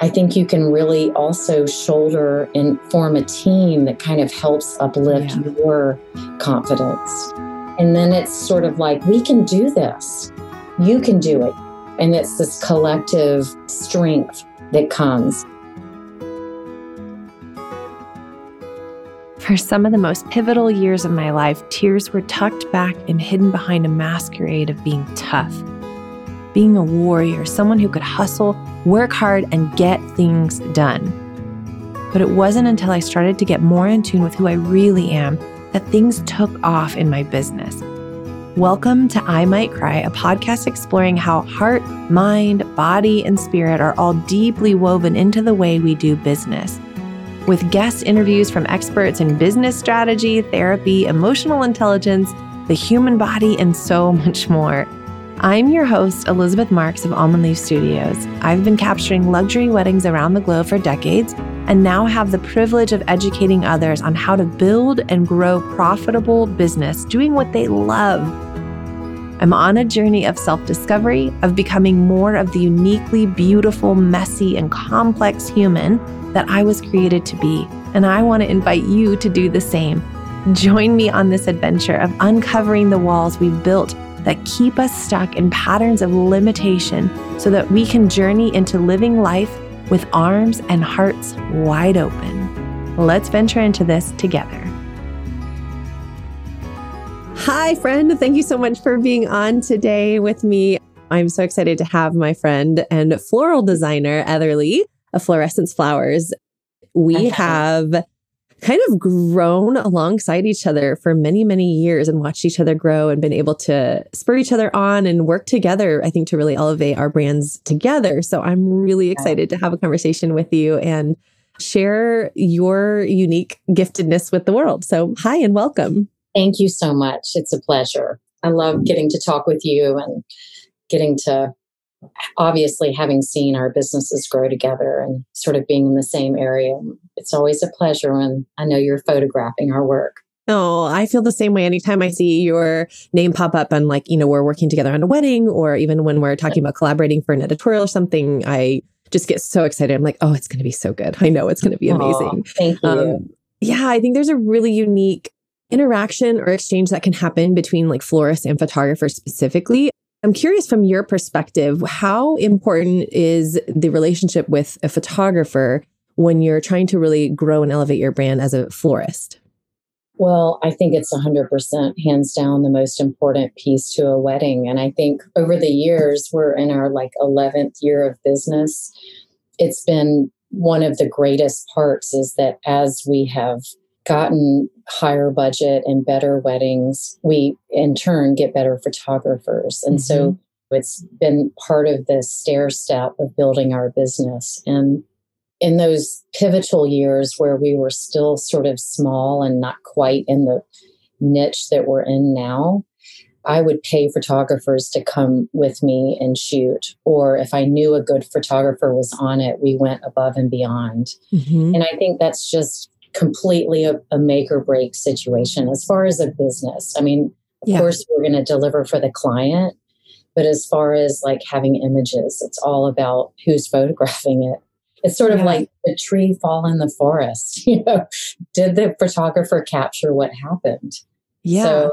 I think you can really also shoulder and form a team that kind of helps uplift yeah. your confidence. And then it's sort of like, we can do this. You can do it. And it's this collective strength that comes. For some of the most pivotal years of my life, tears were tucked back and hidden behind a masquerade of being tough, being a warrior, someone who could hustle, work hard, and get things done. But it wasn't until I started to get more in tune with who I really am that things took off in my business. Welcome to I Might Cry, a podcast exploring how heart, mind, body, and spirit are all deeply woven into the way we do business with guest interviews from experts in business strategy, therapy, emotional intelligence, the human body, and so much more. I'm your host, Elizabeth Marks of Almond Leaf Studios. I've been capturing luxury weddings around the globe for decades and now have the privilege of educating others on how to build and grow profitable business doing what they love. I'm on a journey of self discovery, of becoming more of the uniquely beautiful, messy, and complex human that I was created to be. And I want to invite you to do the same. Join me on this adventure of uncovering the walls we've built that keep us stuck in patterns of limitation so that we can journey into living life with arms and hearts wide open. Let's venture into this together. Hi, friend. Thank you so much for being on today with me. I'm so excited to have my friend and floral designer, Etherly of fluorescence flowers, we have kind of grown alongside each other for many, many years and watched each other grow and been able to spur each other on and work together, I think, to really elevate our brands together. So I'm really excited to have a conversation with you and share your unique giftedness with the world. So, hi and welcome. Thank you so much. It's a pleasure. I love getting to talk with you and getting to obviously having seen our businesses grow together and sort of being in the same area it's always a pleasure when i know you're photographing our work Oh, I feel the same way anytime I see your name pop up and like, you know, we're working together on a wedding or even when we're talking about collaborating for an editorial or something, I just get so excited. I'm like, oh, it's going to be so good. I know it's going to be amazing. Oh, thank you. Um, yeah, I think there's a really unique interaction or exchange that can happen between like florists and photographers specifically. I'm curious from your perspective, how important is the relationship with a photographer when you're trying to really grow and elevate your brand as a florist? Well, I think it's 100% hands down the most important piece to a wedding. And I think over the years, we're in our like 11th year of business. It's been one of the greatest parts is that as we have gotten higher budget and better weddings, we in turn get better photographers. And mm-hmm. so it's been part of the stair step of building our business. And in those pivotal years where we were still sort of small and not quite in the niche that we're in now, I would pay photographers to come with me and shoot. Or if I knew a good photographer was on it, we went above and beyond. Mm-hmm. And I think that's just completely a, a, make or break situation as far as a business. I mean, of yeah. course, we're going to deliver for the client, but as far as like having images, it's all about who's photographing it. It's sort of yeah. like a tree fall in the forest. You know, did the photographer capture what happened? Yeah. So,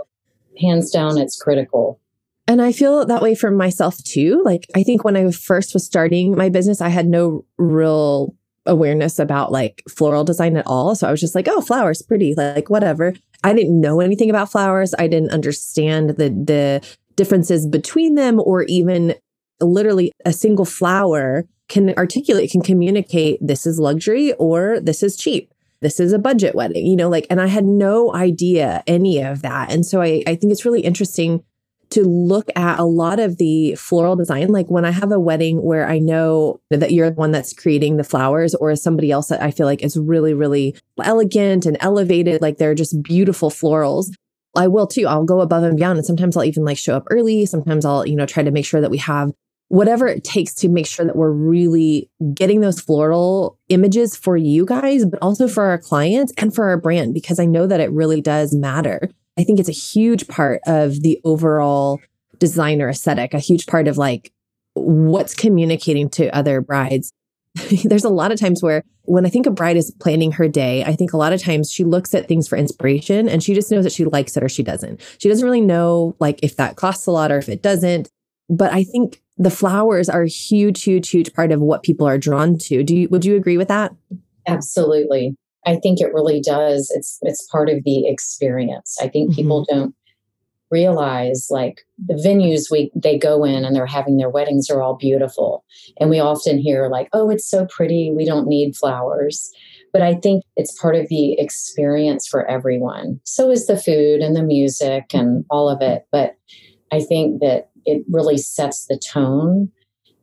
hands down, it's critical. And I feel that way for myself too. Like, I think when I first was starting my business, I had no real awareness about like floral design at all. So I was just like, oh, flowers, pretty, like whatever. I didn't know anything about flowers. I didn't understand the the differences between them or even literally a single flower can articulate, can communicate this is luxury or this is cheap. This is a budget wedding, you know, like, and I had no idea any of that. And so I, I think it's really interesting to look at a lot of the floral design. Like when I have a wedding where I know that you're the one that's creating the flowers or somebody else that I feel like is really, really elegant and elevated, like they're just beautiful florals. I will too. I'll go above and beyond. And sometimes I'll even like show up early. Sometimes I'll, you know, try to make sure that we have whatever it takes to make sure that we're really getting those floral images for you guys, but also for our clients and for our brand, because I know that it really does matter. I think it's a huge part of the overall designer aesthetic, a huge part of like what's communicating to other brides. there's a lot of times where when I think a bride is planning her day, I think a lot of times she looks at things for inspiration and she just knows that she likes it or she doesn't. She doesn't really know like if that costs a lot or if it doesn't. But I think the flowers are a huge, huge, huge part of what people are drawn to. Do you would you agree with that? Absolutely. I think it really does. It's it's part of the experience. I think mm-hmm. people don't realize like the venues we they go in and they're having their weddings are all beautiful and we often hear like oh it's so pretty we don't need flowers but i think it's part of the experience for everyone so is the food and the music and all of it but i think that it really sets the tone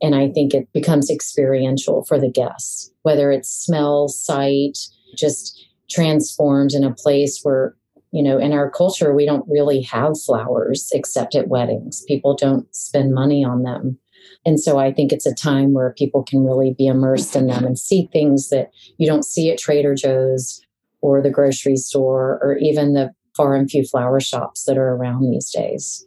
and i think it becomes experiential for the guests whether it's smell sight just transformed in a place where you know, in our culture, we don't really have flowers except at weddings. People don't spend money on them. And so I think it's a time where people can really be immersed in them and see things that you don't see at Trader Joe's or the grocery store or even the far and few flower shops that are around these days.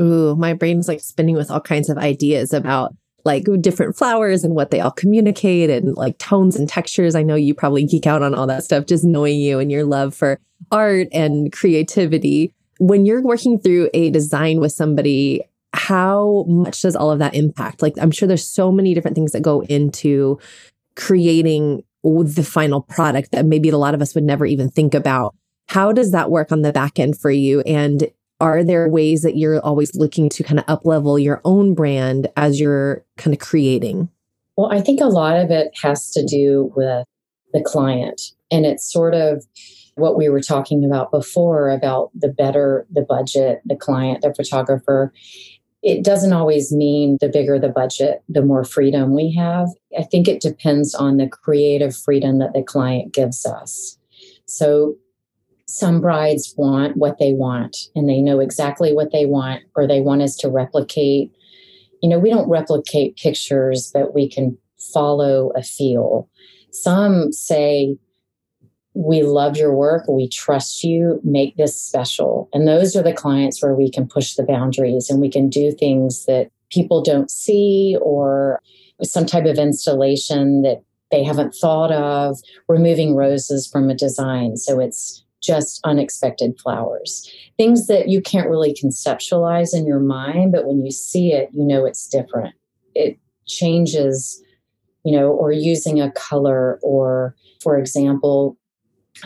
Ooh, my brain's like spinning with all kinds of ideas about like different flowers and what they all communicate and like tones and textures. I know you probably geek out on all that stuff, just knowing you and your love for art and creativity. When you're working through a design with somebody, how much does all of that impact? Like, I'm sure there's so many different things that go into creating the final product that maybe a lot of us would never even think about. How does that work on the back end for you? And are there ways that you're always looking to kind of up level your own brand as you're kind of creating? Well, I think a lot of it has to do with the client. And it's sort of what we were talking about before about the better the budget, the client, the photographer. It doesn't always mean the bigger the budget, the more freedom we have. I think it depends on the creative freedom that the client gives us. So some brides want what they want and they know exactly what they want or they want us to replicate. You know we don't replicate pictures but we can follow a feel. Some say we love your work. We trust you. Make this special. And those are the clients where we can push the boundaries and we can do things that people don't see or some type of installation that they haven't thought of. Removing roses from a design so it's just unexpected flowers. Things that you can't really conceptualize in your mind, but when you see it, you know it's different. It changes, you know, or using a color, or for example,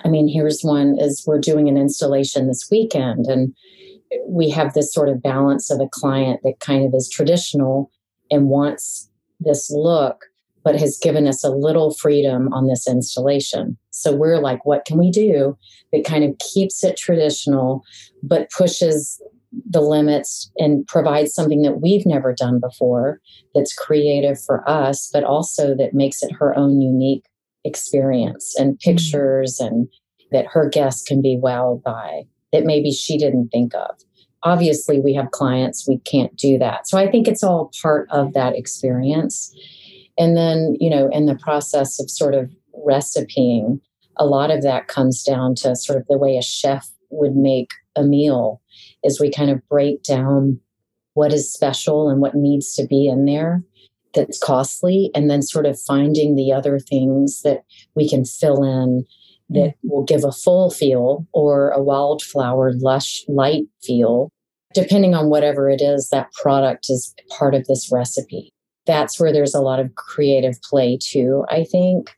I mean, here's one is we're doing an installation this weekend, and we have this sort of balance of a client that kind of is traditional and wants this look but has given us a little freedom on this installation. So we're like, what can we do that kind of keeps it traditional, but pushes the limits and provides something that we've never done before that's creative for us, but also that makes it her own unique experience and mm-hmm. pictures and that her guests can be wowed by that maybe she didn't think of. Obviously, we have clients, we can't do that. So I think it's all part of that experience. And then, you know, in the process of sort of recipeing, a lot of that comes down to sort of the way a chef would make a meal is we kind of break down what is special and what needs to be in there that's costly and then sort of finding the other things that we can fill in that mm. will give a full feel or a wildflower lush light feel depending on whatever it is that product is part of this recipe. That's where there's a lot of creative play too, I think,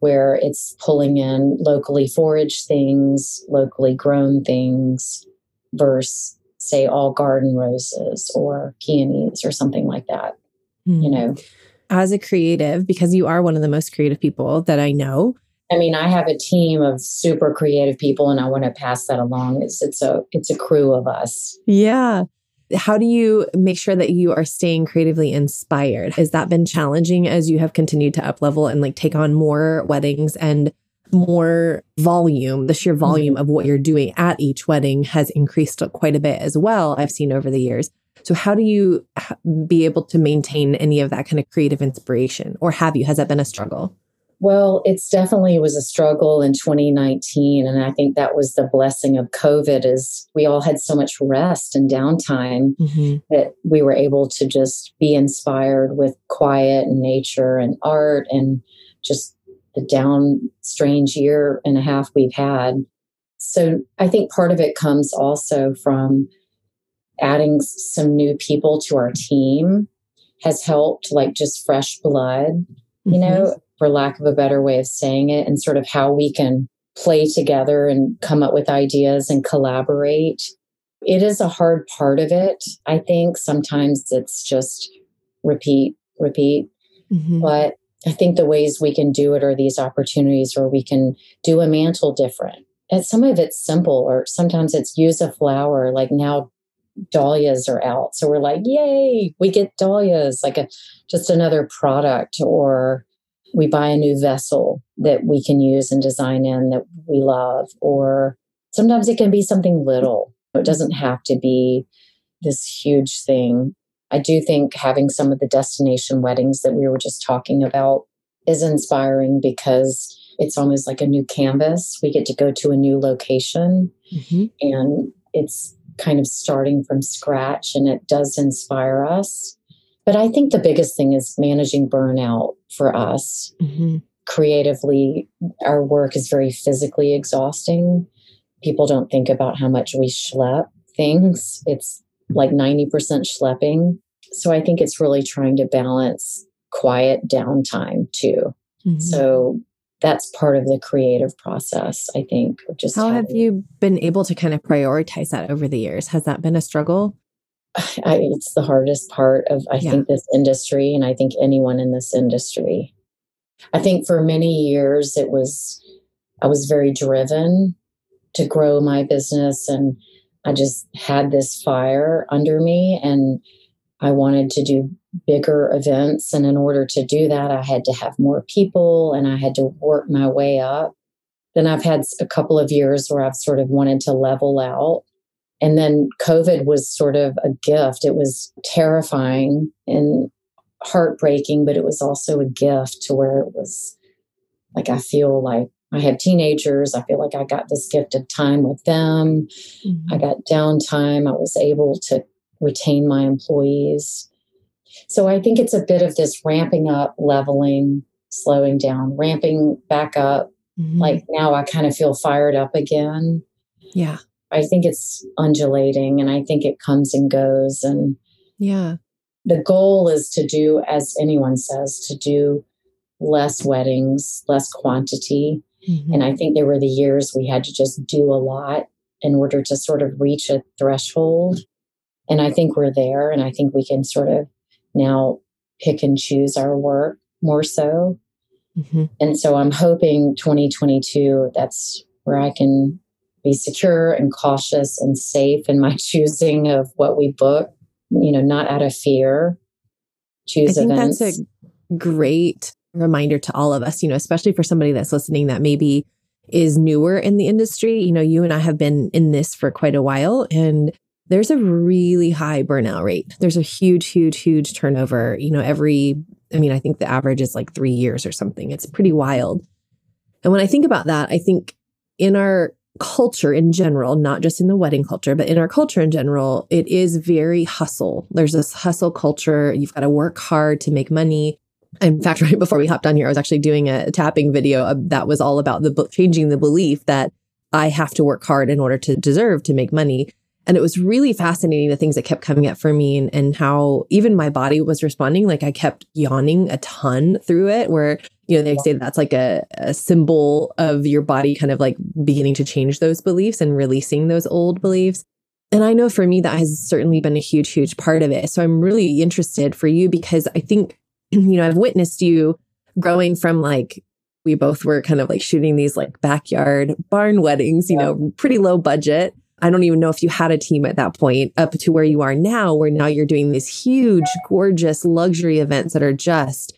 where it's pulling in locally foraged things, locally grown things, versus say all garden roses or peonies or something like that. Mm. You know. As a creative, because you are one of the most creative people that I know. I mean, I have a team of super creative people and I want to pass that along. It's it's a it's a crew of us. Yeah. How do you make sure that you are staying creatively inspired? Has that been challenging as you have continued to up level and like take on more weddings and more volume? The sheer volume mm-hmm. of what you're doing at each wedding has increased quite a bit as well, I've seen over the years. So, how do you be able to maintain any of that kind of creative inspiration? Or have you? Has that been a struggle? Well, it's definitely was a struggle in 2019 and I think that was the blessing of COVID is we all had so much rest and downtime mm-hmm. that we were able to just be inspired with quiet and nature and art and just the down strange year and a half we've had. So I think part of it comes also from adding some new people to our team has helped like just fresh blood, you mm-hmm. know, for lack of a better way of saying it, and sort of how we can play together and come up with ideas and collaborate. It is a hard part of it. I think sometimes it's just repeat, repeat. Mm-hmm. But I think the ways we can do it are these opportunities where we can do a mantle different. And some of it's simple, or sometimes it's use a flower. Like now, dahlias are out. So we're like, yay, we get dahlias, like a just another product, or we buy a new vessel that we can use and design in that we love, or sometimes it can be something little. It doesn't have to be this huge thing. I do think having some of the destination weddings that we were just talking about is inspiring because it's almost like a new canvas. We get to go to a new location mm-hmm. and it's kind of starting from scratch and it does inspire us. But I think the biggest thing is managing burnout for us. Mm-hmm. Creatively, our work is very physically exhausting. People don't think about how much we schlep things. It's like 90% schlepping. So I think it's really trying to balance quiet downtime too. Mm-hmm. So that's part of the creative process, I think. Just how having, have you been able to kind of prioritize that over the years? Has that been a struggle? I, it's the hardest part of, I yeah. think, this industry, and I think anyone in this industry. I think for many years it was, I was very driven to grow my business, and I just had this fire under me, and I wanted to do bigger events. And in order to do that, I had to have more people and I had to work my way up. Then I've had a couple of years where I've sort of wanted to level out. And then COVID was sort of a gift. It was terrifying and heartbreaking, but it was also a gift to where it was like I feel like I have teenagers. I feel like I got this gift of time with them. Mm-hmm. I got downtime. I was able to retain my employees. So I think it's a bit of this ramping up, leveling, slowing down, ramping back up. Mm-hmm. Like now I kind of feel fired up again. Yeah. I think it's undulating and I think it comes and goes. And yeah, the goal is to do, as anyone says, to do less weddings, less quantity. Mm-hmm. And I think there were the years we had to just do a lot in order to sort of reach a threshold. And I think we're there. And I think we can sort of now pick and choose our work more so. Mm-hmm. And so I'm hoping 2022, that's where I can be secure and cautious and safe in my choosing of what we book, you know, not out of fear. Choose I think events. That's a great reminder to all of us, you know, especially for somebody that's listening that maybe is newer in the industry. You know, you and I have been in this for quite a while and there's a really high burnout rate. There's a huge, huge, huge turnover. You know, every, I mean, I think the average is like three years or something. It's pretty wild. And when I think about that, I think in our culture in general, not just in the wedding culture, but in our culture in general, it is very hustle. There's this hustle culture. You've got to work hard to make money. In fact, right before we hopped on here, I was actually doing a tapping video that was all about the changing the belief that I have to work hard in order to deserve to make money. And it was really fascinating the things that kept coming up for me and, and how even my body was responding. Like I kept yawning a ton through it, where, you know, they say that's like a, a symbol of your body kind of like beginning to change those beliefs and releasing those old beliefs. And I know for me, that has certainly been a huge, huge part of it. So I'm really interested for you because I think, you know, I've witnessed you growing from like, we both were kind of like shooting these like backyard barn weddings, you yeah. know, pretty low budget I don't even know if you had a team at that point up to where you are now, where now you're doing these huge, gorgeous luxury events that are just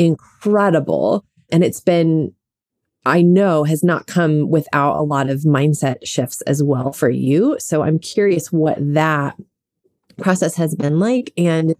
incredible. And it's been, I know, has not come without a lot of mindset shifts as well for you. So I'm curious what that process has been like and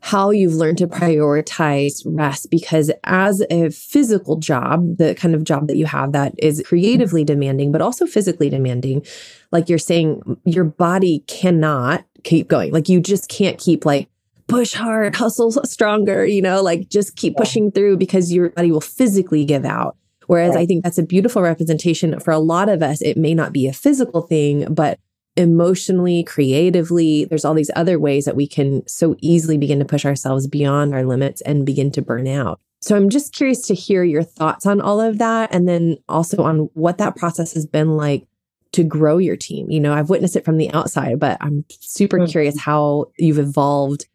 how you've learned to prioritize rest because as a physical job, the kind of job that you have that is creatively demanding, but also physically demanding, like you're saying, your body cannot keep going. Like you just can't keep like push hard, hustle stronger, you know, like just keep pushing through because your body will physically give out. Whereas. I think that's a beautiful representation for a lot of us. It may not be a physical thing, but emotionally, creatively, there's all these other ways that we can so easily begin to push ourselves beyond our limits and begin to burn out. So I'm just curious to hear your thoughts on all of that and then also on what that process has been like to grow your team. You know, I've witnessed it from the outside, but I'm super mm-hmm. curious how you've evolved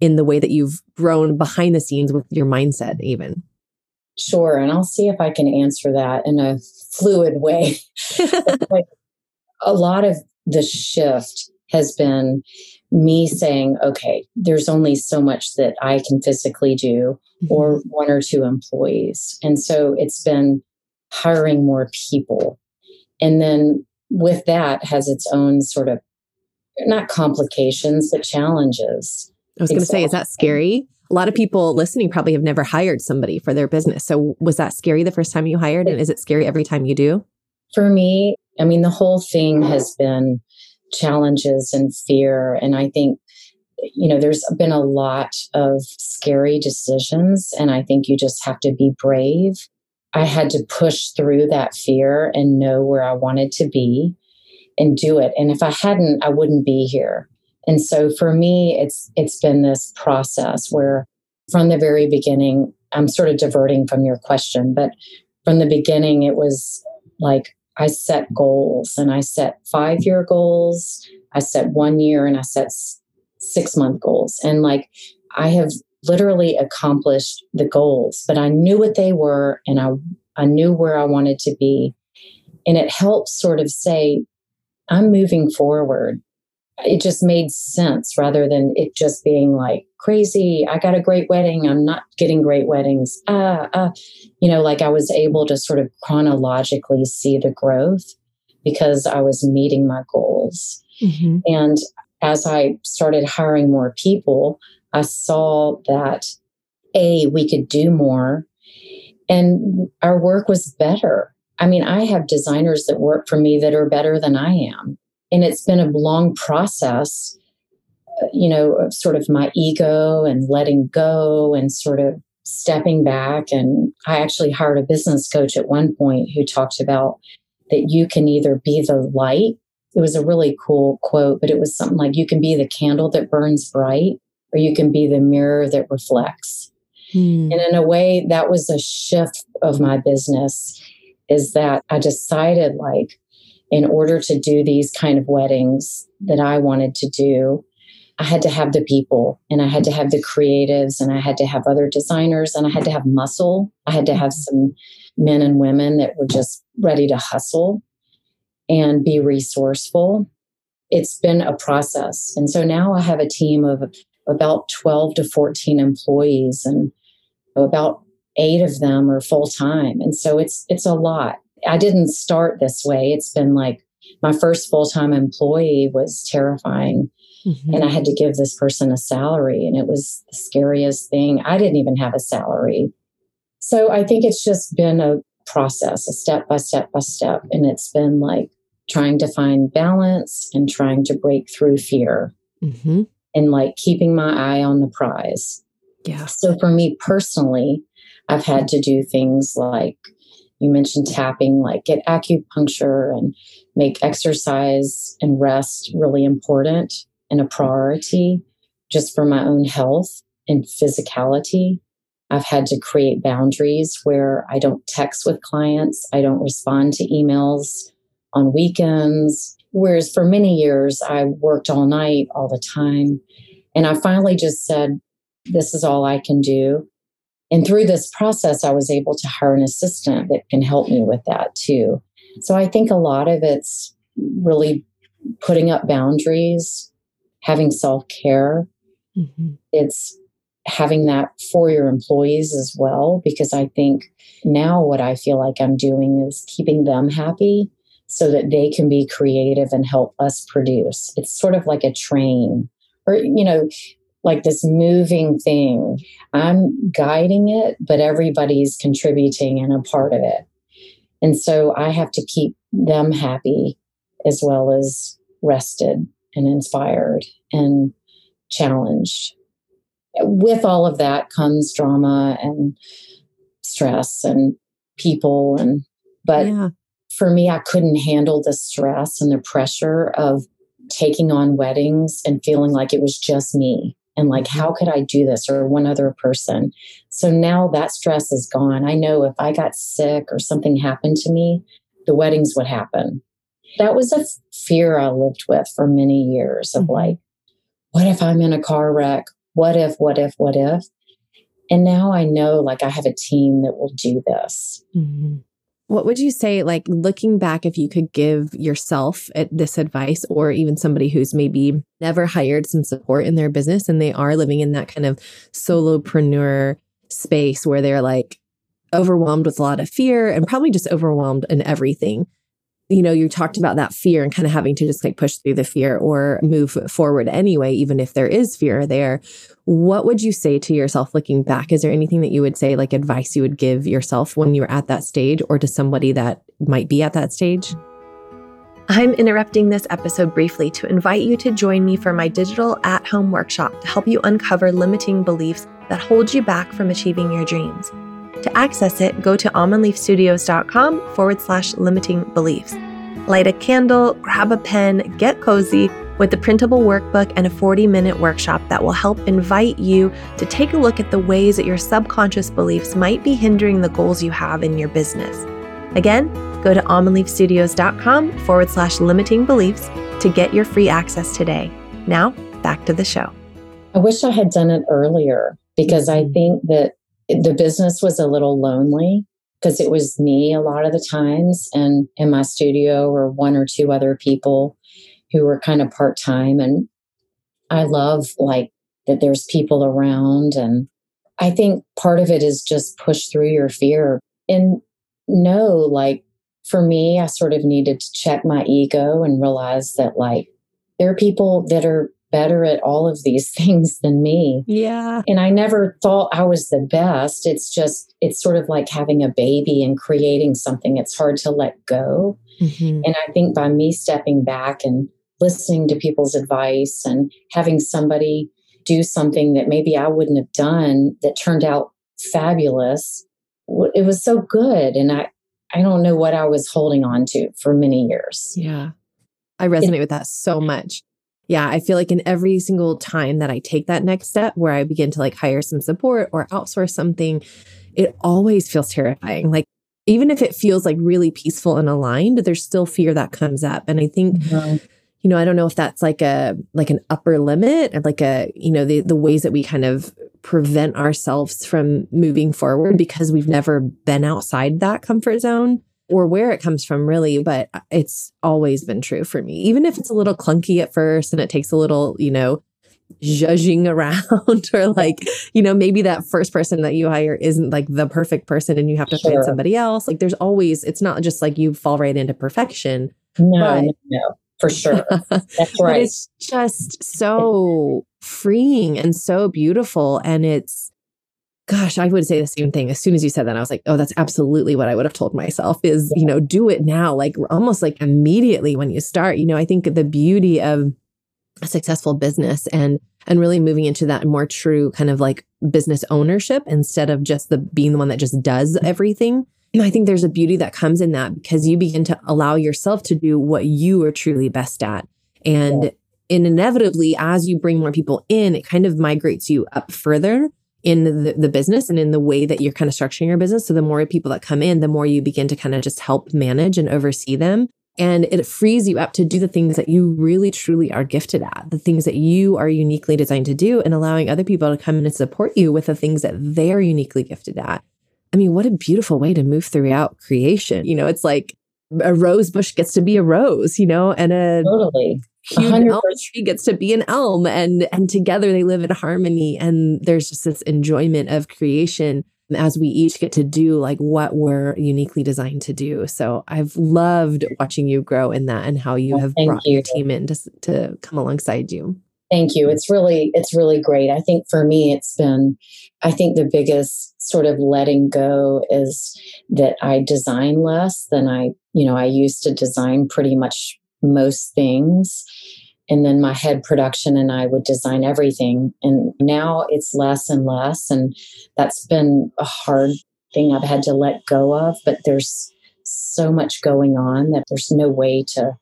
in the way that you've grown behind the scenes with your mindset even. Sure. And I'll see if I can answer that in a fluid way. like a lot of the shift has been me saying, okay, there's only so much that I can physically do, mm-hmm. or one or two employees. And so it's been hiring more people. And then with that has its own sort of not complications, but challenges. I was going to say, is that scary? a lot of people listening probably have never hired somebody for their business. So was that scary the first time you hired? And is it scary every time you do? For me, I mean, the whole thing has been challenges and fear. And I think, you know, there's been a lot of scary decisions. And I think you just have to be brave. I had to push through that fear and know where I wanted to be and do it. And if I hadn't, I wouldn't be here. And so for me, it's it's been this process where from the very beginning, I'm sort of diverting from your question, but from the beginning, it was like I set goals and I set five year goals, I set one year, and I set six month goals. And like I have literally accomplished the goals, but I knew what they were and I, I knew where I wanted to be. And it helps sort of say, I'm moving forward it just made sense rather than it just being like crazy. I got a great wedding. I'm not getting great weddings. Ah, uh, you know, like I was able to sort of chronologically see the growth because I was meeting my goals. Mm-hmm. And as I started hiring more people, I saw that A, we could do more and our work was better. I mean, I have designers that work for me that are better than I am and it's been a long process you know of sort of my ego and letting go and sort of stepping back. And i actually hired a business coach at one point who talked about that you can either be the light. It was a really cool quote but it was something like you can be the candle that burns bright or you can be the mirror that reflects. Hmm. and in a way that was a shift of my business is that i decided like in order to do these kind of weddings that I wanted to do, I had to have the people and I had to have the creatives and I had to have other designers and I had to have muscle. I had to have some men and women that were just ready to hustle and be resourceful. It's been a process. And so now I have a team of about 12 to 14 employees and about eight of them are full time. And so it's it's a lot. I didn't start this way. It's been like my first full time employee was terrifying. Mm-hmm. And I had to give this person a salary, and it was the scariest thing. I didn't even have a salary. So I think it's just been a process, a step by step by step. And it's been like trying to find balance and trying to break through fear mm-hmm. and like keeping my eye on the prize. Yeah. So for me personally, I've had to do things like you mentioned tapping, like get acupuncture and make exercise and rest really important and a priority just for my own health and physicality. I've had to create boundaries where I don't text with clients, I don't respond to emails on weekends. Whereas for many years, I worked all night, all the time. And I finally just said, This is all I can do. And through this process, I was able to hire an assistant that can help me with that too. So I think a lot of it's really putting up boundaries, having self care. Mm-hmm. It's having that for your employees as well, because I think now what I feel like I'm doing is keeping them happy so that they can be creative and help us produce. It's sort of like a train or, you know, like this moving thing. I'm guiding it, but everybody's contributing and a part of it. And so I have to keep them happy as well as rested and inspired and challenged. With all of that comes drama and stress and people and but yeah. for me I couldn't handle the stress and the pressure of taking on weddings and feeling like it was just me and like how could I do this or one other person. So now that stress is gone. I know if I got sick or something happened to me, the weddings would happen. That was a fear I lived with for many years of mm-hmm. like, what if I'm in a car wreck? What if, what if, what if? And now I know like I have a team that will do this. Mm-hmm. What would you say, like looking back, if you could give yourself eh, this advice, or even somebody who's maybe never hired some support in their business and they are living in that kind of solopreneur space where they're like overwhelmed with a lot of fear and probably just overwhelmed in everything? You know, you talked about that fear and kind of having to just like push through the fear or move forward anyway, even if there is fear there. What would you say to yourself looking back? Is there anything that you would say, like advice you would give yourself when you were at that stage or to somebody that might be at that stage? I'm interrupting this episode briefly to invite you to join me for my digital at home workshop to help you uncover limiting beliefs that hold you back from achieving your dreams. To access it, go to almondleafstudios.com forward slash limiting beliefs. Light a candle, grab a pen, get cozy with the printable workbook and a 40 minute workshop that will help invite you to take a look at the ways that your subconscious beliefs might be hindering the goals you have in your business. Again, go to almondleafstudios.com forward slash limiting beliefs to get your free access today. Now, back to the show. I wish I had done it earlier because I mm-hmm. think that the business was a little lonely because it was me a lot of the times and in my studio or one or two other people who were kind of part-time. And i love like that there's people around. And i think part of it is just push through your fear. And know like for me i sort of needed to check my ego and realize that like there are people that are better at all of these things than me. Yeah. And I never thought I was the best. It's just, it's sort of like having a baby and creating something. It's hard to let go. Mm-hmm. And I think by me stepping back and listening to people's advice and having somebody do something that maybe I wouldn't have done that turned out fabulous, it was so good. And I, I don't know what I was holding on to for many years. Yeah. I resonate with that so much yeah, I feel like in every single time that I take that next step where I begin to like hire some support or outsource something, it always feels terrifying. Like, even if it feels like really peaceful and aligned, there's still fear that comes up. And I think, mm-hmm. you know, I don't know if that's like a like an upper limit and like a, you know, the the ways that we kind of prevent ourselves from moving forward because we've never been outside that comfort zone or where it comes from, really. But uh, it's always been true for me, even if it's a little clunky at first and it takes a little, you know, judging around or like you know maybe that first person that you hire isn't like the perfect person and you have to sure. find somebody else like there's always it's not just like you fall right into perfection no but, no, no for sure that's right it's just so freeing and so beautiful and it's gosh, I would say the same thing. As soon as you said that, I was like, oh, that's absolutely what I would have told myself is, you know, do it now, like almost like immediately when you start. You know, I think the beauty of a successful business and and really moving into that more true kind of like business ownership instead of just the being the one that just does mm-hmm. everything. And I think there's a beauty that comes in that because you begin to allow yourself to do what you are truly best at. And and inevitably, as you bring more people in, it kind of migrates you up further in the, the business and in the way that you're kind of structuring your business. So the more people that come in, the more you begin to kind of just help manage and oversee them. And it frees you up to do the things that you really truly are gifted at, the things that you are uniquely designed to do, and allowing other people to come in and support you with the things that they're uniquely gifted at. I mean, what a beautiful way to move throughout creation. You know, it's like a rose bush gets to be a rose, you know, and a totally huge 100. elm tree gets to be an elm and and together they live in harmony and there's just this enjoyment of creation as we each get to do like what we're uniquely designed to do so i've loved watching you grow in that and how you well, have brought you. your team in to, to come alongside you Thank you. It's really, it's really great. I think for me, it's been, I think the biggest sort of letting go is that I design less than I, you know, I used to design pretty much most things. And then my head production and I would design everything. And now it's less and less. And that's been a hard thing I've had to let go of. But there's so much going on that there's no way to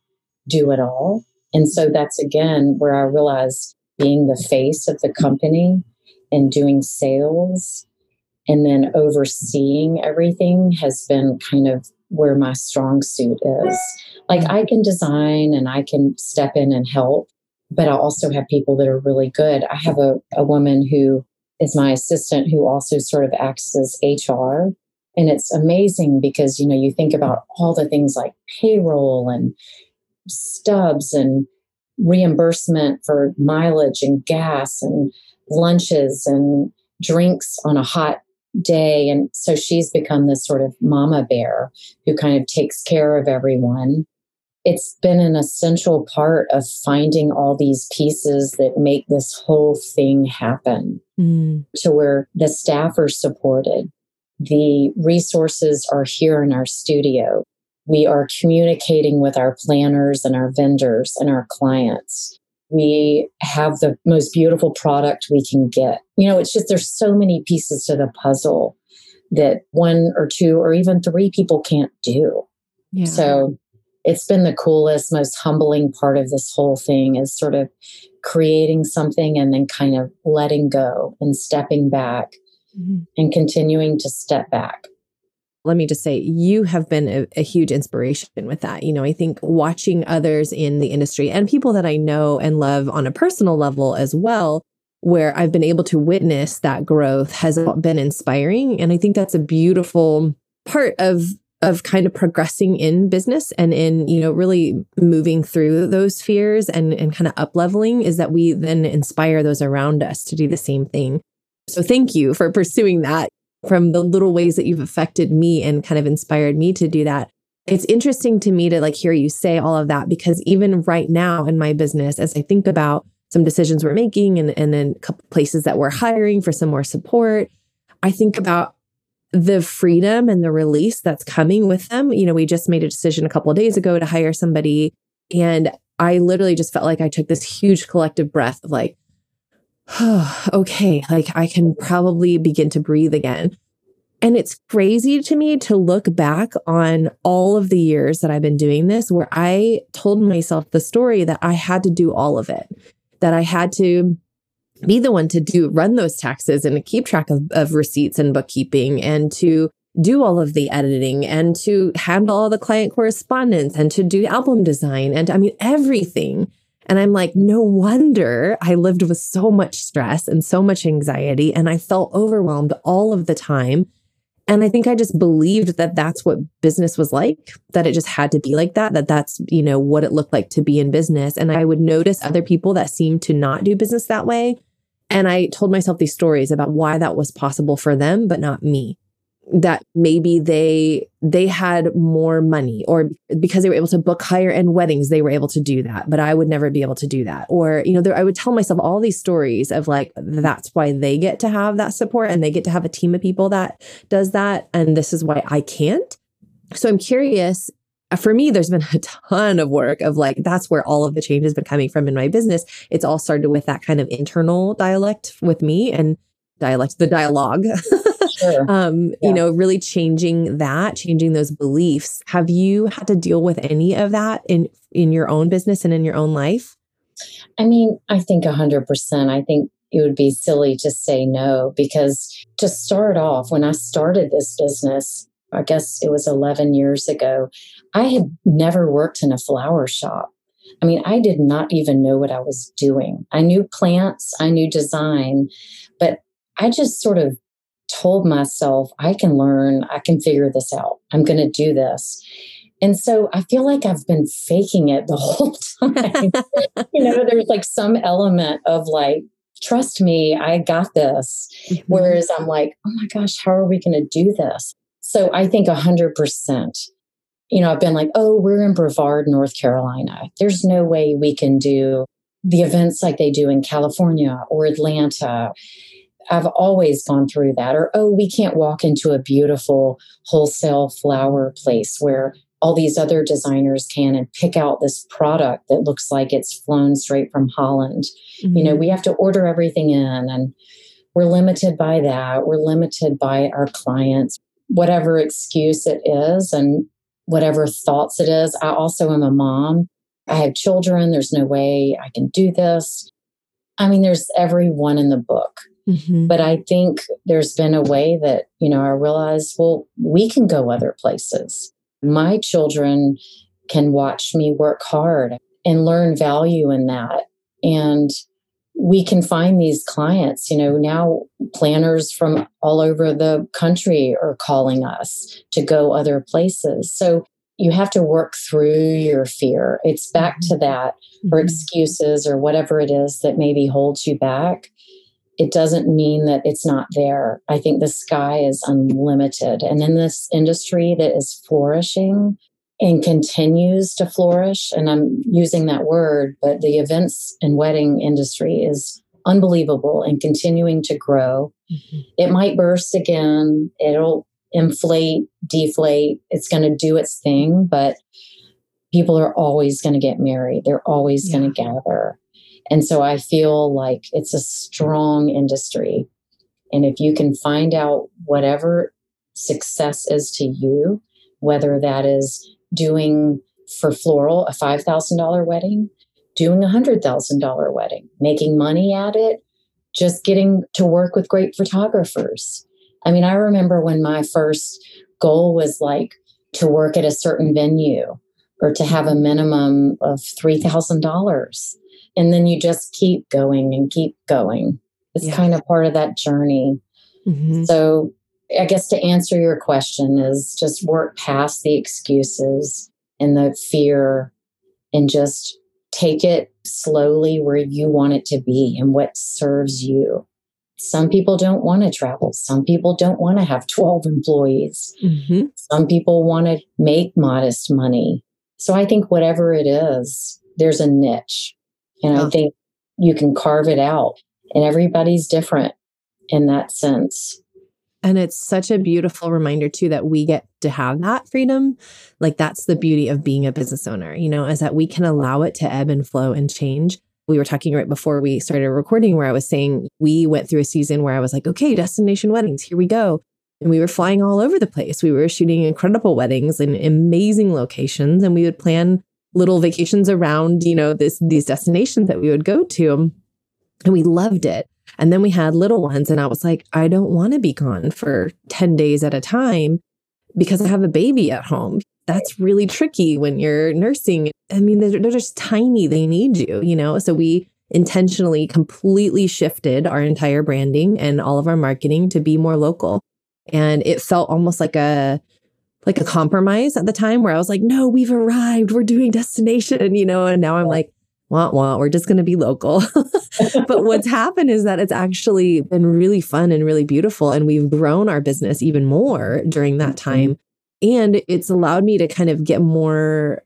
do it all. And so that's again where I realized being the face of the company and doing sales and then overseeing everything has been kind of where my strong suit is. Like I can design and I can step in and help, but I also have people that are really good. I have a, a woman who is my assistant who also sort of acts as HR. And it's amazing because, you know, you think about all the things like payroll and stubs and reimbursement for mileage and gas and lunches and drinks on a hot day. And so she's become this sort of mama bear who kind of takes care of everyone. It's been an essential part of finding all these pieces that make this whole thing happen mm. to where the staff are supported. The resources are here in our studio. We are communicating with our planners and our vendors and our clients we have the most beautiful product we can get. You know, it's just there's so many pieces to the puzzle that one or two or even three people can't do. Yeah. So it's been the coolest, most humbling part of this whole thing is sort of creating something and then kind of letting go and stepping back mm-hmm. and continuing to step back let me just say, you have been a, a, huge inspiration with that. You know, I think watching others in the industry and people that I know and love on a personal level as well, where I've been able to witness that growth has been inspiring. And I think that's a beautiful part of of kind of progressing in business and in you know really moving through those fears and and kind of up leveling is that we then inspire those around us to do the same thing so thank you for pursuing that from the little ways that you've affected me and kind of inspired me to do that. It's interesting to me to like hear you say all of that because even right now in my business, as I think about some decisions we're making and, and then a couple places that we're hiring for some more support, I think about the freedom and the release that's coming with them. You know, we just made a decision a couple days ago to hire somebody. And I literally just felt like I took this huge collective breath of like, okay, like I can probably begin to breathe again. And it's crazy to me to look back on all of the years that I've been doing this, where I told myself the story that I had to do all of it, that I had to be the one to do run those taxes and to keep track of, of receipts and bookkeeping and to do all of the editing and to handle all the client correspondence and to do album design and I mean everything. And I'm like, no wonder I lived with so much stress and so much anxiety. And I felt overwhelmed all of the time. And I think I just believed that that's what business was like, that it just had to be like that, that that's, you know, what it looked like to be in business. And I would notice other people that seemed to not do business that way. And I told myself these stories about why that was possible for them, but not me that maybe they they had more money or because they were able to book higher end weddings they were able to do that but i would never be able to do that. Or you know there, i would tell myself all these stories of like that's why they get to have that support and they get to have a team of people that does that and this is why i can't. So i'm curious uh, for me there's been a ton of work of like that's where all of the change has been coming from in my business. It's all started with that kind of internal dialect with me and dialect the dialogue sure. um, yeah. you know, really changing that, changing those beliefs. Have you had to deal with any of that in in your own business and in your own life? I mean, I think 100%. I think it would be silly to say no because to start off, when I started this business, I guess it was 11 years ago, I had never worked in a flower shop. I mean, I did not even know what I was doing. I knew plants, I knew design, but I just sort of told myself, I can learn, I can figure this out. I'm going to do this. And so I feel like I've been faking it the whole time. you know, there's like some element of like, trust me, I got this. Mm-hmm. Whereas I'm like, oh my gosh, how are we going to do this? So I think 100%. You know, I've been like, oh, we're in Brevard, North Carolina. There's no way we can do the events like they do in California or Atlanta. I've always gone through that. Or, oh, we can't walk into a beautiful wholesale flower place where all these other designers can and pick out this product that looks like it's flown straight from Holland. Mm-hmm. You know, mm-hmm. we have to order everything in and we're limited by that. We're limited by our clients, whatever excuse it is and whatever thoughts it is. I also am a mom. I have children. There's no way I can do this. I mean, there's every one in the book. Mm-hmm. But I think there's been a way that, you know, I realized, well, we can go other places my children can watch me work hard and learn value in that. And we can find these clients. You know, now planners from all over the country are calling us to go other places. So you have to work through your fear. It's back to mm-hmm. that, or mm-hmm. excuses, or whatever it is that maybe holds you back it doesn't mean that it's not there. I think the sky is unlimited. And in this industry that is flourishing and continues to flourish, and I'm using that word, but the events and wedding industry is unbelievable and continuing to grow. Mm-hmm. It might burst again, it'll inflate, deflate, it's going to do its thing, but people are always going to get married, they're always yeah. going to gather. And so I feel like it's a strong industry. And if you can find out whatever success is to you, whether that is doing for floral a $5,000 wedding, doing a $100,000 wedding, making money at it, just getting to work with great photographers. I mean, I remember when my first goal was like to work at a certain venue or to have a minimum of $3,000. And then you just keep going and keep going. It's yeah. kind of part of that journey. Mm-hmm. So, I guess to answer your question is just work past the excuses and the fear and just take it slowly where you want it to be and what serves you. Some people don't want to travel. Some people don't want to have 12 employees. Mm-hmm. Some people want to make modest money. So I think whatever it is, there's a niche. And oh. I think you can carve it out, and everybody's different in that sense. And it's such a beautiful reminder, too, that we get to have that freedom. Like, that's the beauty of being a business owner, you know, is that we can allow it to ebb and flow and change. We were talking right before we started recording, where I was saying we went through a season where I was like, okay, destination weddings, here we go. And we were flying all over the place. We were shooting incredible weddings in amazing locations, and we would plan little vacations around, you know, this these destinations that we would go to. And we loved it. And then we had little ones and I was like, I don't want to be gone for 10 days at a time because I have a baby at home. That's really tricky when you're nursing. I mean, they're, they're just tiny. They need you, you know? So we intentionally completely shifted our entire branding and all of our marketing to be more local. And it felt almost like a like a compromise at the time where I was like, no, we've arrived. We're doing destination, you know, and now I'm like, wah, wah, we're just going to be local. but what's happened is that it's actually been really fun and really beautiful. And we've grown our business even more during that mm-hmm. time. And it's allowed me to kind of get more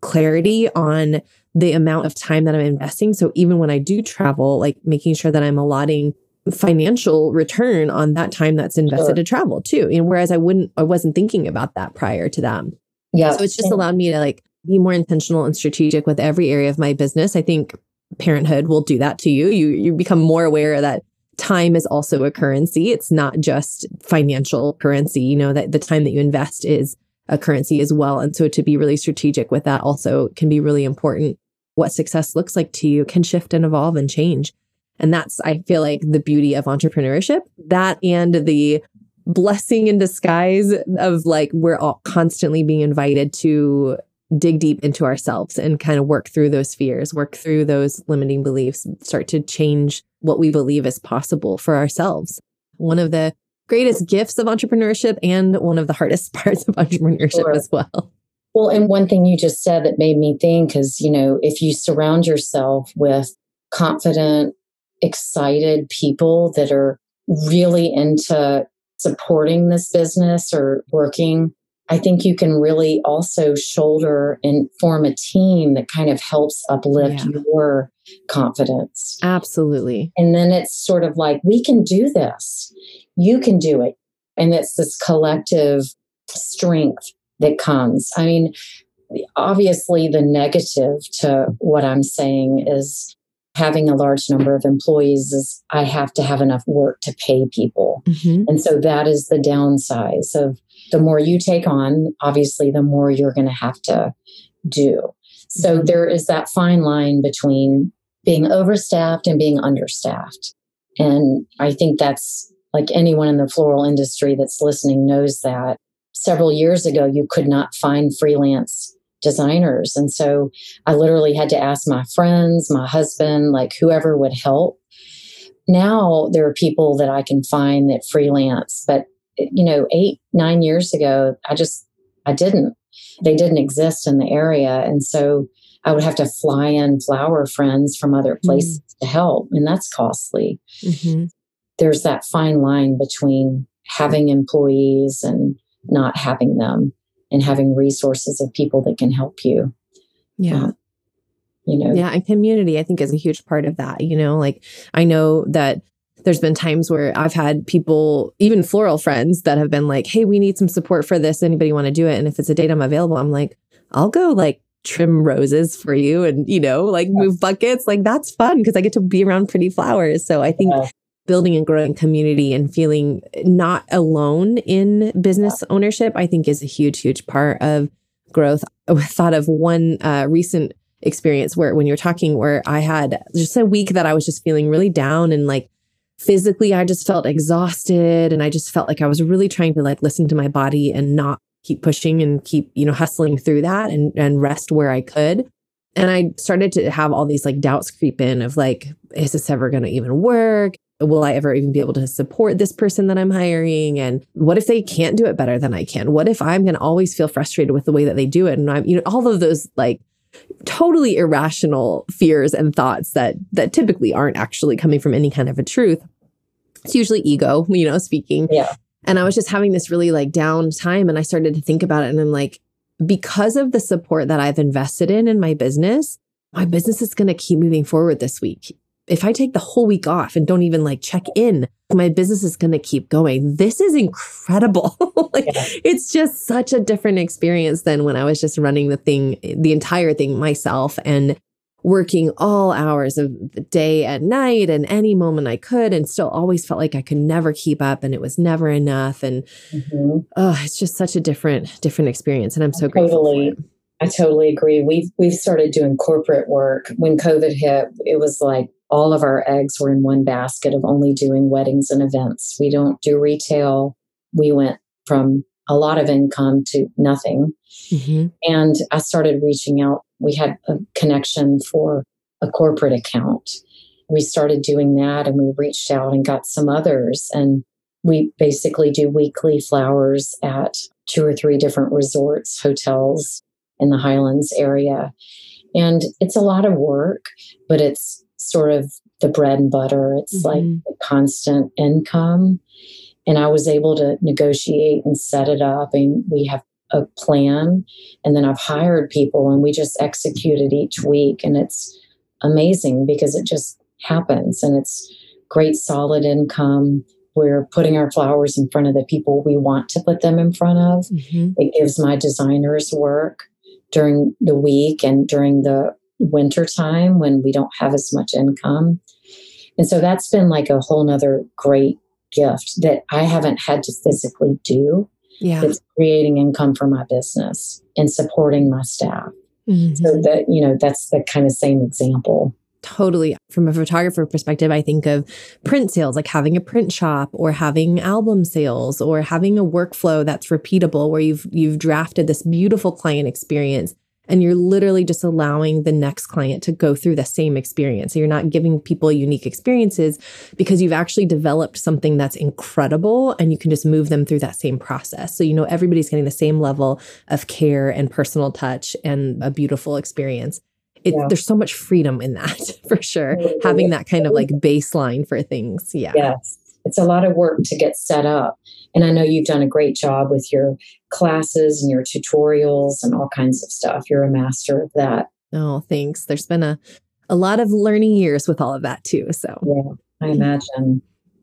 clarity on the amount of time that I'm investing. So even when I do travel, like making sure that I'm allotting financial return on that time that's invested sure. to travel too. And whereas I wouldn't, I wasn't thinking about that prior to them. Yeah. So it's just allowed me to like be more intentional and strategic with every area of my business. I think parenthood will do that to you. You you become more aware that time is also a currency. It's not just financial currency. You know that the time that you invest is a currency as well. And so to be really strategic with that also can be really important. What success looks like to you can shift and evolve and change. And that's, I feel like, the beauty of entrepreneurship. That and the blessing in disguise of like we're all constantly being invited to dig deep into ourselves and kind of work through those fears, work through those limiting beliefs, start to change what we believe is possible for ourselves. One of the greatest gifts of entrepreneurship and one of the hardest parts of entrepreneurship sure. as well. Well, and one thing you just said that made me think is, you know, if you surround yourself with confident, excited people that are really into supporting this business or working, I think you can really also shoulder and form a team that kind of helps uplift yeah. your confidence. Absolutely. And then it's sort of like, we can do this. You can do it. And it's this collective strength that comes. I mean, obviously, the negative to what I'm saying is having a large number of employees is I have to have enough work to pay people. Mm-hmm. And so that is the downside of the more you take on, obviously, the more you're going to have to do. So mm-hmm. there is that fine line between being overstaffed and being understaffed. And I think that's like anyone in the floral industry that's listening knows that several years ago, you could not find freelance designers. And so I literally had to ask my friends, my husband, like whoever would help. Now there are people that I can find that freelance, but you know, eight, nine years ago, I just, I didn't. They didn't exist in the area. And so I would have to fly in flower friends from other mm-hmm. places mm-hmm. to help, and that's costly. Mm-hmm. There's that fine line between having employees and not having them and having resources of people that can help you. Yeah. Uh, you know, yeah, and community, I think, is a huge part of that. You know, like I know that there's been times where I've had people, even floral friends, that have been like, hey, we need some support for this. Anybody want to do it? And if it's a date I'm available, I'm like, I'll go like trim roses for you and, you know, like move buckets. Like that's fun because I get to be around pretty flowers. So I think yeah building and growing community and feeling not alone in business ownership, I think is a huge, huge part of growth. I thought of one uh, recent experience where when you're talking where I had just a week that I was just feeling really down and like physically I just felt exhausted and I just felt like I was really trying to like listen to my body and not keep pushing and keep, you know, hustling through that and and rest where I could. And I started to have all these like doubts creep in of like, is this ever going to even work? Will I ever even be able to support this person that I'm hiring? And what if they can't do it better than I can? What if I'm going to always feel frustrated with the way that they do it? And I'm, you know, all of those like totally irrational fears and thoughts that that typically aren't actually coming from any kind of a truth. It's usually ego, you know, speaking. Yeah. And I was just having this really like down time and I started to think about it and I'm like because of the support that I've invested in in my business, my business is going to keep moving forward this week if I take the whole week off and don't even like check in, my business is going to keep going. This is incredible. like yeah. it's just such a different experience than when I was just running the thing, the entire thing myself and working all hours of the day and night and any moment I could and still always felt like I could never keep up and it was never enough and mm-hmm. oh it's just such a different different experience and I'm so totally, grateful I totally agree. We've we've started doing corporate work. When COVID hit, it was like all of our eggs were in one basket of only doing weddings and events. We don't do retail. We went from a lot of income to nothing. Mm-hmm. And I started reaching out. We had a connection for a corporate account. We started doing that and we reached out and got some others. And we basically do weekly flowers at two or three different resorts, hotels in the Highlands area. And it's a lot of work, but it's sort of the bread and butter. It's mm-hmm. like constant income. And I was able to negotiate and set it up. And we have a plan. And then I've hired people and we just execute it each week. And it's amazing because it just happens and it's great solid income. We're putting our flowers in front of the people we want to put them in front of. Mm-hmm. It gives my designers work during the week and during the winter time when we don't have as much income. And so that's been like a whole nother great gift that I haven't had to physically do. Yeah. It's creating income for my business and supporting my staff. Mm-hmm. So that, you know, that's the kind of same example. Totally. From a photographer perspective, I think of print sales, like having a print shop or having album sales or having a workflow that's repeatable where you've you've drafted this beautiful client experience and you're literally just allowing the next client to go through the same experience. So you're not giving people unique experiences because you've actually developed something that's incredible and you can just move them through that same process. So you know everybody's getting the same level of care and personal touch and a beautiful experience. It, yeah. There's so much freedom in that for sure. Having that kind of like baseline for things. Yeah. Yes. It's a lot of work to get set up, And I know you've done a great job with your classes and your tutorials and all kinds of stuff. You're a master of that. Oh, thanks. There's been a, a lot of learning years with all of that too. So, yeah, I imagine.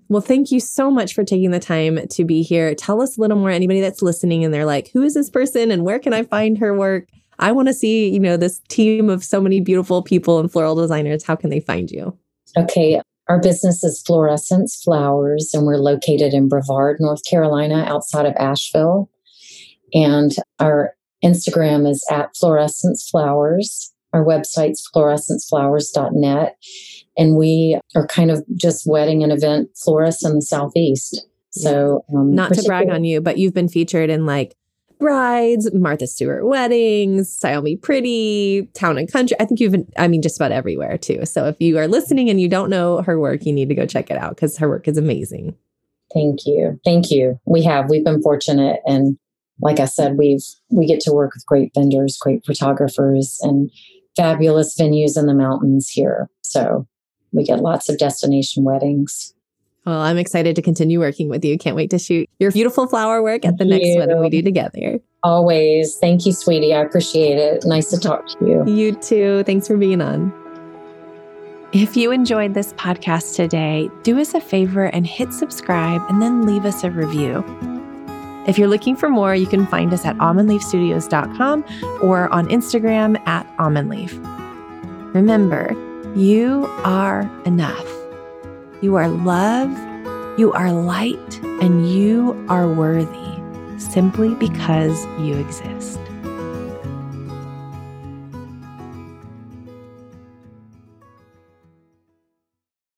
Well, thank you so much for taking the time to be here. Tell us a little more. Anybody that's listening and they're like, who is this person and where can I find her work? I want to see, you know, this team of so many beautiful people and floral designers. How can they find you? Okay. Our business is Florescence Flowers, and we're located in Brevard, North Carolina, outside of Asheville. And our Instagram is at Florescence Flowers. Our website's florescenceflowers.net. And we are kind of just wedding and event florists in the Southeast. So, um, not to brag on you, but you've been featured in like brides, Martha Stewart weddings, Style Me Pretty, Town and Country. I think you've been, I mean, just about everywhere too. So if you are listening and you don't know her work, you need to go check it out because her work is amazing. Thank you. Thank you. We have, we've been fortunate. And like I said, we've, we get to work with great vendors, great photographers, and fabulous venues in the mountains here. So we get lots of destination weddings. Well, I'm excited to continue working with you. Can't wait to shoot your beautiful flower work at the Thank next you. wedding we do together. Always. Thank you, sweetie. I appreciate it. Nice to talk to you. You too. Thanks for being on. If you enjoyed this podcast today, do us a favor and hit subscribe and then leave us a review. If you're looking for more, you can find us at almondleafstudios.com or on Instagram at almondleaf. Remember, you are enough. You are love, you are light, and you are worthy simply because you exist.